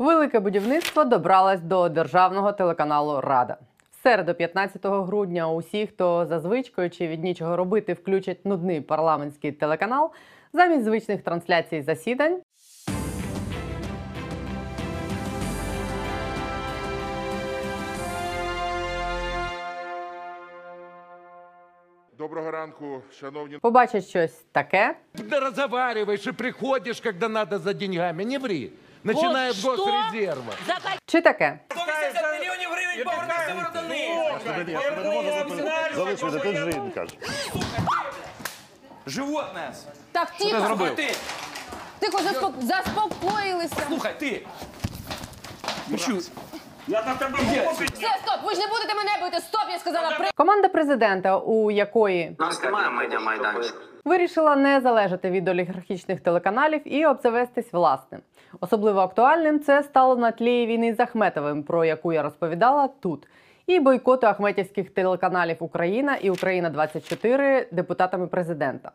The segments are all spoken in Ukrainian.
Велике будівництво добралось до державного телеканалу Рада. В середу, 15 грудня, усі, хто за звичкою чи від нічого робити, включать нудний парламентський телеканал замість звичних трансляцій засідань. Доброго ранку, шановні Побачать щось таке, Да разговариваешь и приходишь, когда надо за деньгами. Не ври. Начиная с госрезерва. чи таке. 180 мільйонів гривень повернувся Воротини. Залишуйте, тут жінка. Животне. Так, тихо, ти, тихо, заспок- заспокоїлися. слухай, ти. Ну що? Все, стоп, ви ж не будете мене бити. Стоп, я сказала. При... Команда президента, у якої У нас немає медіамайданчика. Вирішила не залежати від олігархічних телеканалів і обзавестись власним. Особливо актуальним це стало на тлі війни з Ахметовим, про яку я розповідала тут, і бойкоту ахметівських телеканалів Україна і Україна 24 депутатами президента.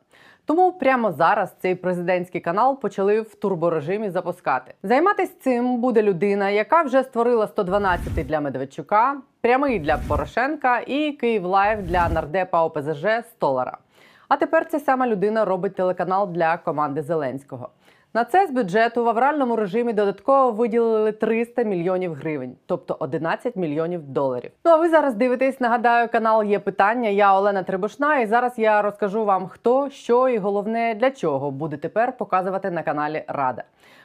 Тому прямо зараз цей президентський канал почали в турборежимі запускати. Займатися цим буде людина, яка вже створила 112 для Медведчука, прямий для Порошенка і Київ Live для нардепа ОПЗЖ Столара. А тепер ця сама людина робить телеканал для команди Зеленського. На це з бюджету в авральному режимі додатково виділили 300 мільйонів гривень, тобто 11 мільйонів доларів. Ну а ви зараз дивитесь, нагадаю, канал є питання. Я Олена Требушна, і зараз я розкажу вам, хто, що і головне для чого буде тепер показувати на каналі Рада.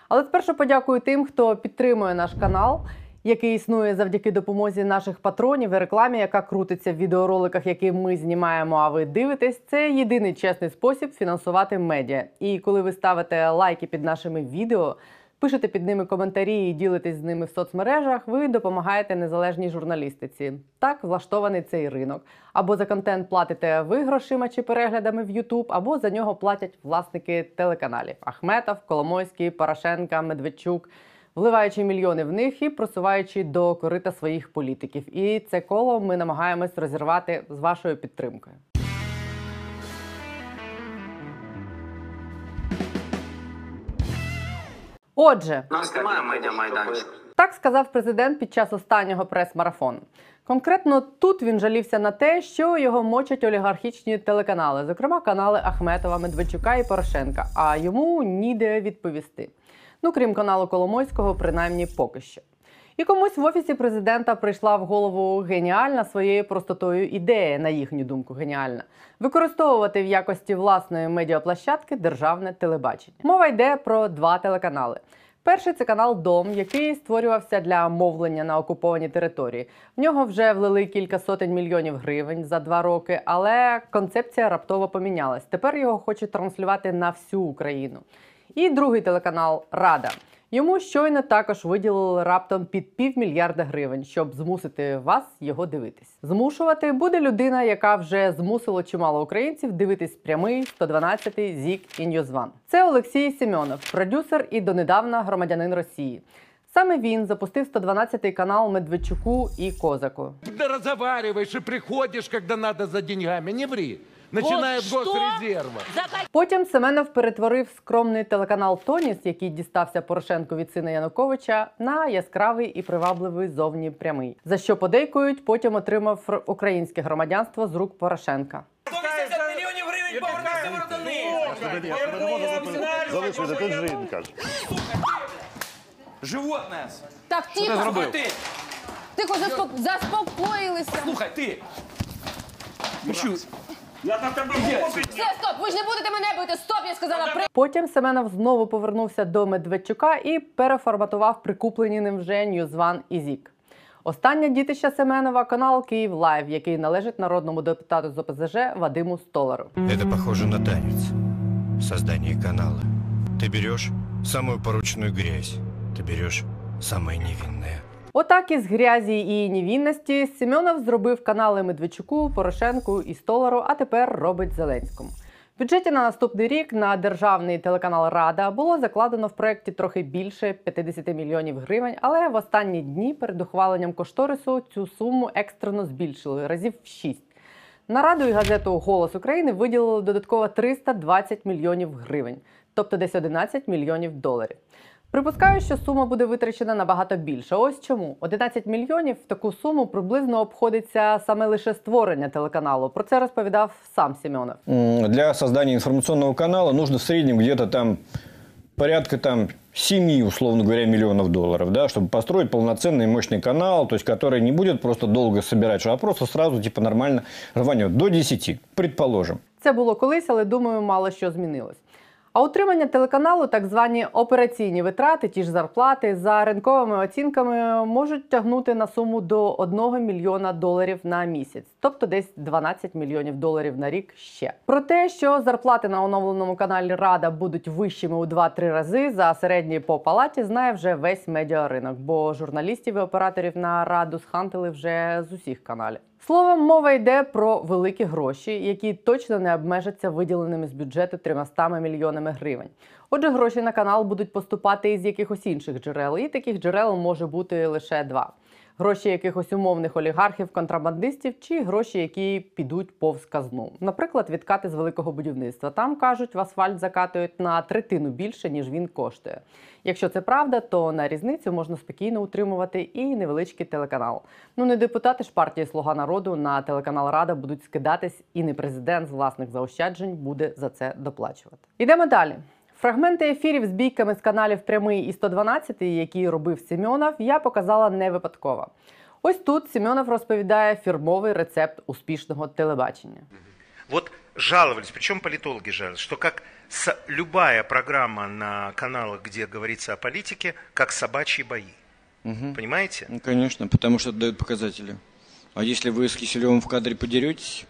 Але спершу подякую тим, хто підтримує наш канал який існує завдяки допомозі наших патронів і рекламі, яка крутиться в відеороликах, які ми знімаємо. А ви дивитесь, це єдиний чесний спосіб фінансувати медіа. І коли ви ставите лайки під нашими відео. Пишете під ними коментарі і ділитесь з ними в соцмережах. Ви допомагаєте незалежній журналістиці. Так влаштований цей ринок. Або за контент платите ви грошима чи переглядами в YouTube, або за нього платять власники телеканалів: Ахметов, Коломойський, Порошенка, Медведчук вливаючи мільйони в них і просуваючи до корита своїх політиків. І це коло ми намагаємось розірвати з вашою підтримкою. Отже, нас немає медіамайданчика. так сказав президент під час останнього прес-марафону. Конкретно тут він жалівся на те, що його мочать олігархічні телеканали, зокрема канали Ахметова, Медведчука і Порошенка. А йому ніде відповісти. Ну крім каналу Коломойського, принаймні поки що. І комусь в офісі президента прийшла в голову геніальна своєю простотою ідея, на їхню думку, геніальна використовувати в якості власної медіаплощадки державне телебачення. Мова йде про два телеканали. Перший це канал Дом, який створювався для мовлення на окупованій території. В нього вже влили кілька сотень мільйонів гривень за два роки, але концепція раптово помінялась. Тепер його хочуть транслювати на всю Україну. І другий телеканал Рада. Йому щойно також виділили раптом під півмільярда гривень, щоб змусити вас його дивитись. Змушувати буде людина, яка вже змусила чимало українців дивитись прямий 112-й ZIK і NewsOne. Це Олексій Семенов, продюсер і донедавна громадянин Росії. Саме він запустив 112-й канал Медведчуку і Козаку. Да разговариваешь и приходишь, когда надо за деньгами. Не ври. Начиная с госрезерва. Потім Семенов перетворив скромний телеканал Тоніс, який дістався Порошенку від сина Януковича, на яскравий і привабливий зовні прямий. За що подейкують, потім отримав українське громадянство з рук Порошенка. 180 мільйонів гривень повернувся. Залишуйте, тут жінка. Животне. Так, тихо, Слухай, ти, тихо, заспок- заспокоїлися. слухай, ти. Ну що? Все, стоп, ви ж не будете мене бити. Стоп, я сказала. При... Потім Семенов знову повернувся до Медведчука і переформатував прикуплені ним вже Ньюзван і Зік. Остання дітища Семенова канал Київ Лайв, який належить народному депутату з ОПЗЖ Вадиму Столару. Это похоже на танец. Создание канала. Ты берешь самую порочную грязь. Ты берешь самое невинное. Отак із грязі і невінності Семенов зробив канали Медведчуку, Порошенку і Столару, а тепер робить Зеленському. В бюджеті на наступний рік на державний телеканал Рада було закладено в проєкті трохи більше 50 мільйонів гривень, але в останні дні перед ухваленням кошторису цю суму екстрено збільшили разів в 6. На раду і газету Голос України виділили додатково 320 мільйонів гривень, тобто десь 11 мільйонів доларів. Припускаю, що сума буде витрачена набагато більше. Ось чому 11 мільйонів в таку суму приблизно обходиться саме лише створення телеканалу. Про це розповідав сам Сімеонов. М, Для создания информационного канала нужно в среднем где-то там порядка там 7, условно говоря, миллионов долларов, да, чтобы построить полноценный мощный канал, то есть который не будет просто долго собирать, а просто сразу типа нормально рванет. До 10, предположим. Це було колись, але думаю, мало що змінилось. А утримання телеканалу, так звані операційні витрати, ті ж зарплати, за ринковими оцінками можуть тягнути на суму до 1 мільйона доларів на місяць, тобто десь 12 мільйонів доларів на рік ще. Про те, що зарплати на оновленому каналі Рада будуть вищими у 2-3 рази за середні по палаті, знає вже весь медіаринок, бо журналістів і операторів на раду схантили вже з усіх каналів. Словом, мова йде про великі гроші, які точно не обмежаться виділеними з бюджету 300 мільйонами гривень. Отже, гроші на канал будуть поступати із якихось інших джерел, і таких джерел може бути лише два: гроші якихось умовних олігархів, контрабандистів, чи гроші, які підуть повз казну. Наприклад, відкати з великого будівництва. Там кажуть, в асфальт закатують на третину більше, ніж він коштує. Якщо це правда, то на різницю можна спокійно утримувати і невеличкий телеканал. Ну не депутати ж партії Слуга народу на телеканал Рада будуть скидатись, і не президент з власних заощаджень буде за це доплачувати. Ідемо далі. Фрагменти ефірів з бійками з каналів Прямий і 112, які робив Сімьонов, я показала не випадково. Ось тут Сімьонов розповідає фірмовий рецепт успішного телебачення. Вот жаловались, причем политологи жаловались, что как со- любая программа на каналах, где говорится о политике, как собачьи бои. Понимаете? Ну, конечно, потому что это дают показатели. А если вы с Киселевым в кадре подеретесь,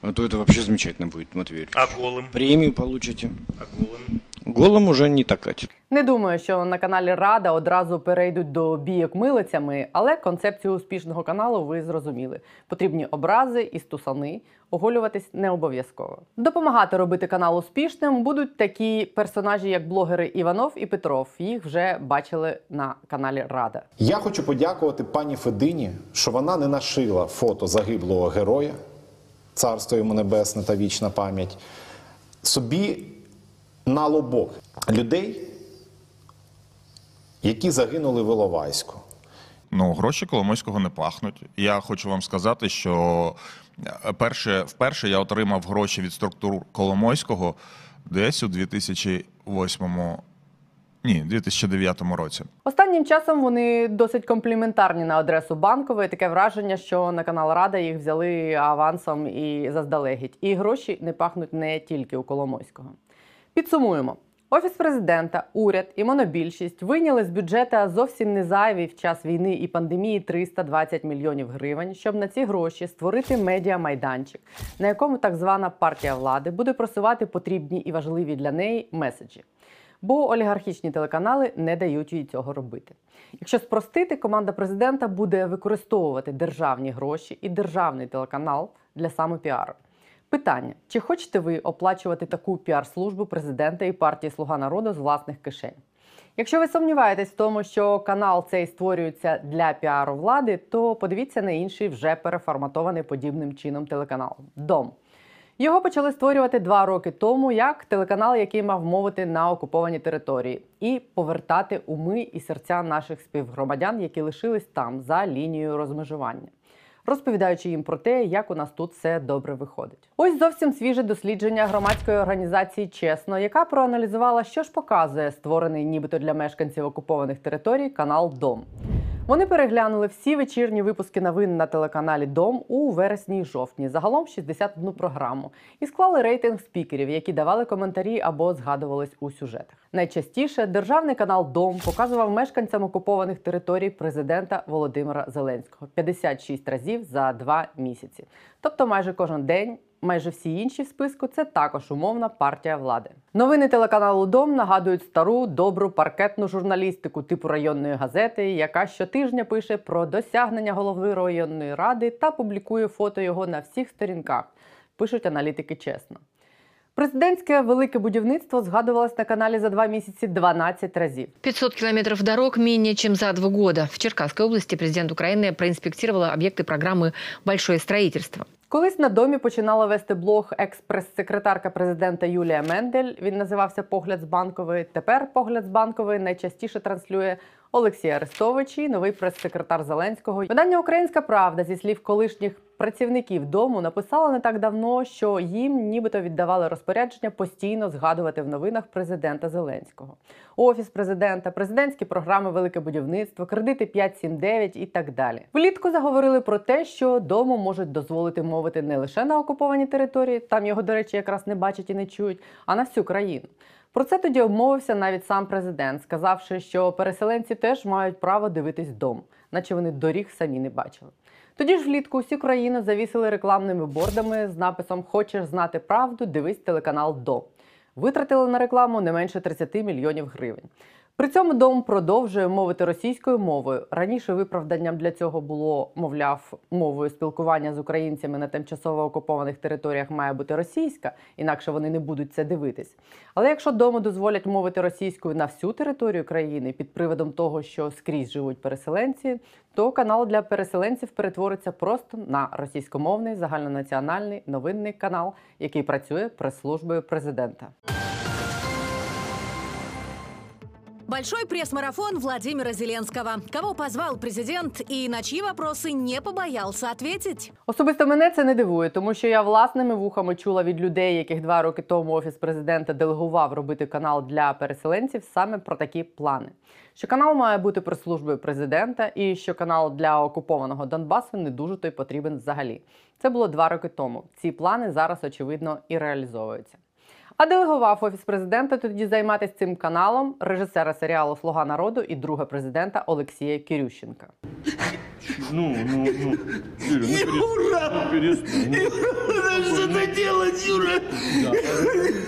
то это вообще замечательно будет, Матвей Юрьевич. А голым? Премию получите. А голым? Голым уже не так катит. Не думаю, що на каналі Рада одразу перейдуть до бійок милицями, але концепцію успішного каналу ви зрозуміли. Потрібні образи і стусани, оголюватись не обов'язково. Допомагати робити канал успішним будуть такі персонажі, як блогери Іванов і Петров. Їх вже бачили на каналі Рада. Я хочу подякувати пані Федині, що вона не нашила фото загиблого героя, царство йому небесне та вічна пам'ять, собі на лобок людей, які загинули в Іловайську. Ну, гроші Коломойського не пахнуть. Я хочу вам сказати, що е, перше, вперше я отримав гроші від структур Коломойського десь у 2008, ні, 2009 році. Останнім часом вони досить компліментарні на адресу банкової. Таке враження, що на канал Рада їх взяли авансом і заздалегідь. І гроші не пахнуть не тільки у Коломойського. Підсумуємо. Офіс президента, уряд і монобільшість вийняли з бюджета зовсім не зайві в час війни і пандемії 320 мільйонів гривень, щоб на ці гроші створити медіа-майданчик, на якому так звана партія влади буде просувати потрібні і важливі для неї меседжі. Бо олігархічні телеканали не дають їй цього робити. Якщо спростити, команда президента буде використовувати державні гроші і державний телеканал для самопіару. Питання: чи хочете ви оплачувати таку піар-службу президента і партії Слуга народу з власних кишень? Якщо ви сумніваєтесь в тому, що канал цей створюється для піару влади, то подивіться на інший вже переформатований подібним чином телеканал Дом. Його почали створювати два роки тому як телеканал, який мав мовити на окуповані території, і повертати уми і серця наших співгромадян, які лишились там за лінією розмежування розповідаючи їм про те, як у нас тут все добре виходить. Ось зовсім свіже дослідження громадської організації Чесно, яка проаналізувала, що ж показує створений нібито для мешканців окупованих територій канал Дом. Вони переглянули всі вечірні випуски новин на телеканалі Дом у вересні і жовтні, загалом 61 програму, і склали рейтинг спікерів, які давали коментарі або згадувались у сюжетах. Найчастіше державний канал Дом показував мешканцям окупованих територій президента Володимира Зеленського 56 разів за два місяці. Тобто майже кожен день Майже всі інші в списку це також умовна партія влади. Новини телеканалу Дом нагадують стару добру паркетну журналістику типу районної газети, яка щотижня пише про досягнення голови районної ради та публікує фото його на всіх сторінках. Пишуть аналітики чесно. Президентське велике будівництво згадувалось на каналі за два місяці 12 разів. 500 километров дорог менее чем за два года. В Черкасской области президент Украины проинспектировала объекты программы «Большое строительство». Колись на домі починала вести блог екс-прес-секретарка президента Юлія Мендель. Він називався Погляд з банкової. Тепер погляд з банкової найчастіше транслює Олексій Арестович і новий прес-секретар Зеленського. Видання Українська Правда зі слів колишніх працівників дому написала не так давно, що їм нібито віддавали розпорядження постійно згадувати в новинах президента Зеленського. Офіс президента, президентські програми Велике будівництво, кредити 579 і так далі. Влітку заговорили про те, що дому можуть дозволити мовити не лише на окупованій території, там його, до речі, якраз не бачать і не чують, а на всю країну. Про це тоді обмовився навіть сам президент, сказавши, що переселенці теж мають право дивитись дом, наче вони доріг самі не бачили. Тоді ж влітку усі країну завісили рекламними бордами з написом Хочеш знати правду? Дивись телеканал ДО. Витратили на рекламу не менше 30 мільйонів гривень. При цьому дом продовжує мовити російською мовою. Раніше виправданням для цього було, мовляв, мовою спілкування з українцями на тимчасово окупованих територіях має бути російська, інакше вони не будуть це дивитись. Але якщо дому дозволять мовити російською на всю територію країни під приводом того, що скрізь живуть переселенці, то канал для переселенців перетвориться просто на російськомовний загальнонаціональний новинний канал, який працює прес-службою президента. Большой пресс-марафон Владимира Зеленского. Кого позвал президент и на чьи вопросы не побоялся ответить? Особисто мене це не дивує, тому що я власними вухами чула від людей, яких два роки тому офіс президента делегував робити канал для переселенців саме про такі плани. Що канал має бути прес-службою президента, і що канал для окупованого Донбасу не дуже той потрібен взагалі. Це було два роки тому. Ці плани зараз очевидно і реалізовуються. А делегував офіс президента тоді займатися цим каналом режисера серіалу Слуга народу і друга президента Олексія Кирющенка. Ну, ну, ну. Юля, ну, перестань. Ну, перестань. Что ты делаешь, Юра?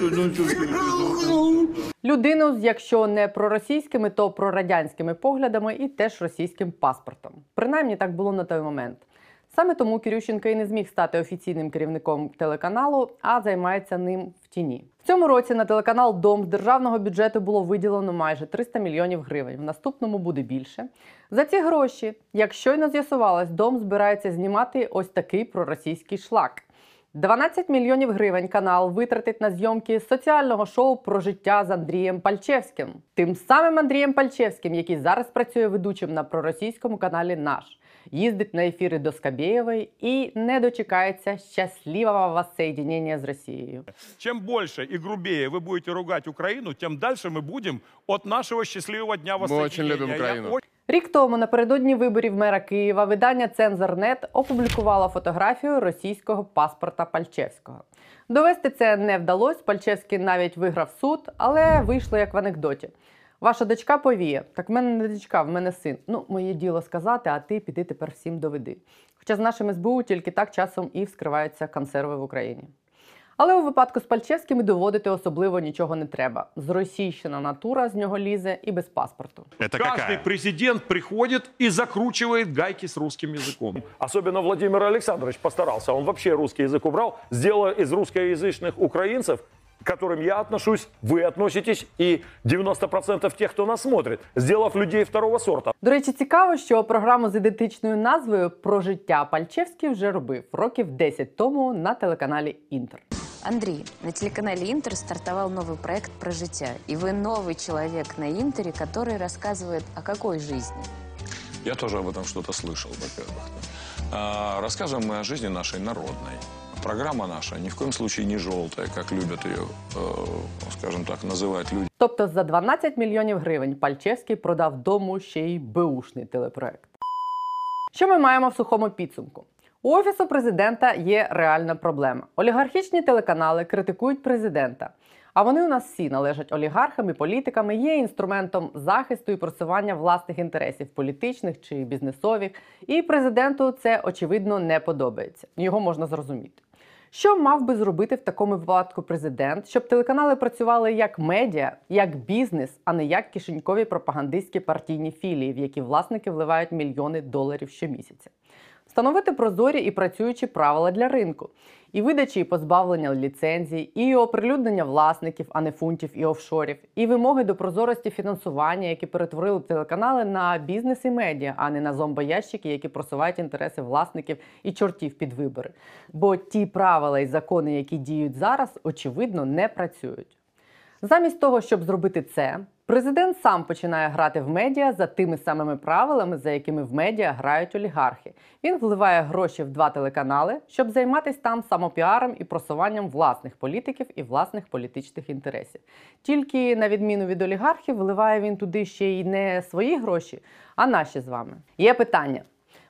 Ну, что ты? Людину з якщо не проросійськими, то прорадянськими поглядами і теж російським паспортом. Принаймні так було на той момент. Саме тому Кирющенко і не зміг стати офіційним керівником телеканалу, а займається ним в тіні. В цьому році на телеканал Дом з державного бюджету було виділено майже 300 мільйонів гривень. В наступному буде більше. За ці гроші, як щойно з'ясувалось, дом збирається знімати ось такий проросійський шлак. 12 мільйонів гривень канал витратить на зйомки соціального шоу про життя з Андрієм Пальчевським, тим самим Андрієм Пальчевським, який зараз працює ведучим на проросійському каналі Наш, їздить на ефіри до Скабєєвої і не дочекається щасливого воссоєдінення з Росією. Чем больше и грубее вы будете ругать Украину, тем дальше мы будем от нашего счастливого дня воссоединения. очень любим Я Украину. очень Рік тому, напередодні виборів мера Києва, видання Цензорнет опублікувало фотографію російського паспорта Пальчевського. Довести це не вдалося. Пальчевський навіть виграв суд, але вийшло як в анекдоті. Ваша дочка повіє. Так в мене не дочка, в мене син. Ну, моє діло сказати, а ти піди тепер всім доведи. Хоча з нашим СБУ тільки так часом і вскриваються консерви в Україні. Але у випадку з Пальчевським і доводити особливо нічого не треба. Зросійщена натура з нього лізе і без паспорту. Это Каждый какая? президент приходит и закручивает гайки с русским языком. Особенно Владимир Александрович постарался. Он вообще русский язык убрал, сделал из русскоязычных украинцев, к которым я отношусь, вы относитесь, и 90% тех, кто нас смотрит, сделав людей второго сорта. До речі, цікаво, що програму з ідентичною назвою про життя Пальчевський вже робив років 10 тому на телеканалі Інтер. Андрей, на телеканале Интер стартовал новый проект про життя. И вы новый человек на Интере, который рассказывает о какой жизни? Я тоже об этом что-то слышал, во-первых. А, Рассказываем мы о жизни нашей народной. Программа наша ни в коем случае не желтая, как любят ее, э, скажем так, называть люди. Тобто за 12 мільйонів гривень Пальчевський продав дому ще й беушний телепроект. Що ми маємо в сухому підсумку? У офісу президента є реальна проблема. Олігархічні телеканали критикують президента. А вони у нас всі належать олігархам і політикам, і є інструментом захисту і просування власних інтересів, політичних чи бізнесових. І президенту це очевидно не подобається. Його можна зрозуміти. Що мав би зробити в такому випадку президент, щоб телеканали працювали як медіа, як бізнес, а не як кишенькові пропагандистські партійні філії, в які власники вливають мільйони доларів щомісяця? Встановити прозорі і працюючі правила для ринку, і видачі і позбавлення ліцензій, і оприлюднення власників, а не фунтів і офшорів, і вимоги до прозорості фінансування, які перетворили телеканали на бізнес і медіа, а не на зомбоящики, які просувають інтереси власників і чортів під вибори. Бо ті правила і закони, які діють зараз, очевидно, не працюють. Замість того, щоб зробити це, президент сам починає грати в медіа за тими самими правилами, за якими в медіа грають олігархи. Він вливає гроші в два телеканали, щоб займатися там самопіаром і просуванням власних політиків і власних політичних інтересів. Тільки на відміну від олігархів, вливає він туди ще й не свої гроші, а наші з вами. Є питання.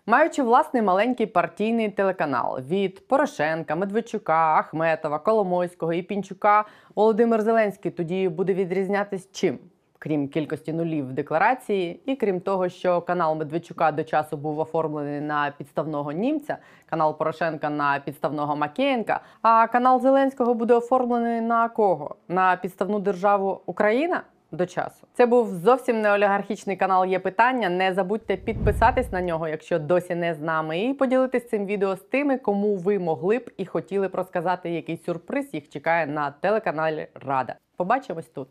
Маючи власний маленький партійний телеканал від Порошенка, Медведчука, Ахметова, Коломойського і Пінчука, Володимир Зеленський тоді буде відрізнятись чим? Крім кількості нулів в декларації, і крім того, що канал Медведчука до часу був оформлений на підставного німця, канал Порошенка на підставного Макеєнка, а канал Зеленського буде оформлений на кого? На підставну державу Україна? До часу це був зовсім не олігархічний канал. Є питання. Не забудьте підписатись на нього, якщо досі не з нами, і поділитись цим відео з тими, кому ви могли б і хотіли б розказати, який сюрприз їх чекає на телеканалі Рада. Побачимось тут.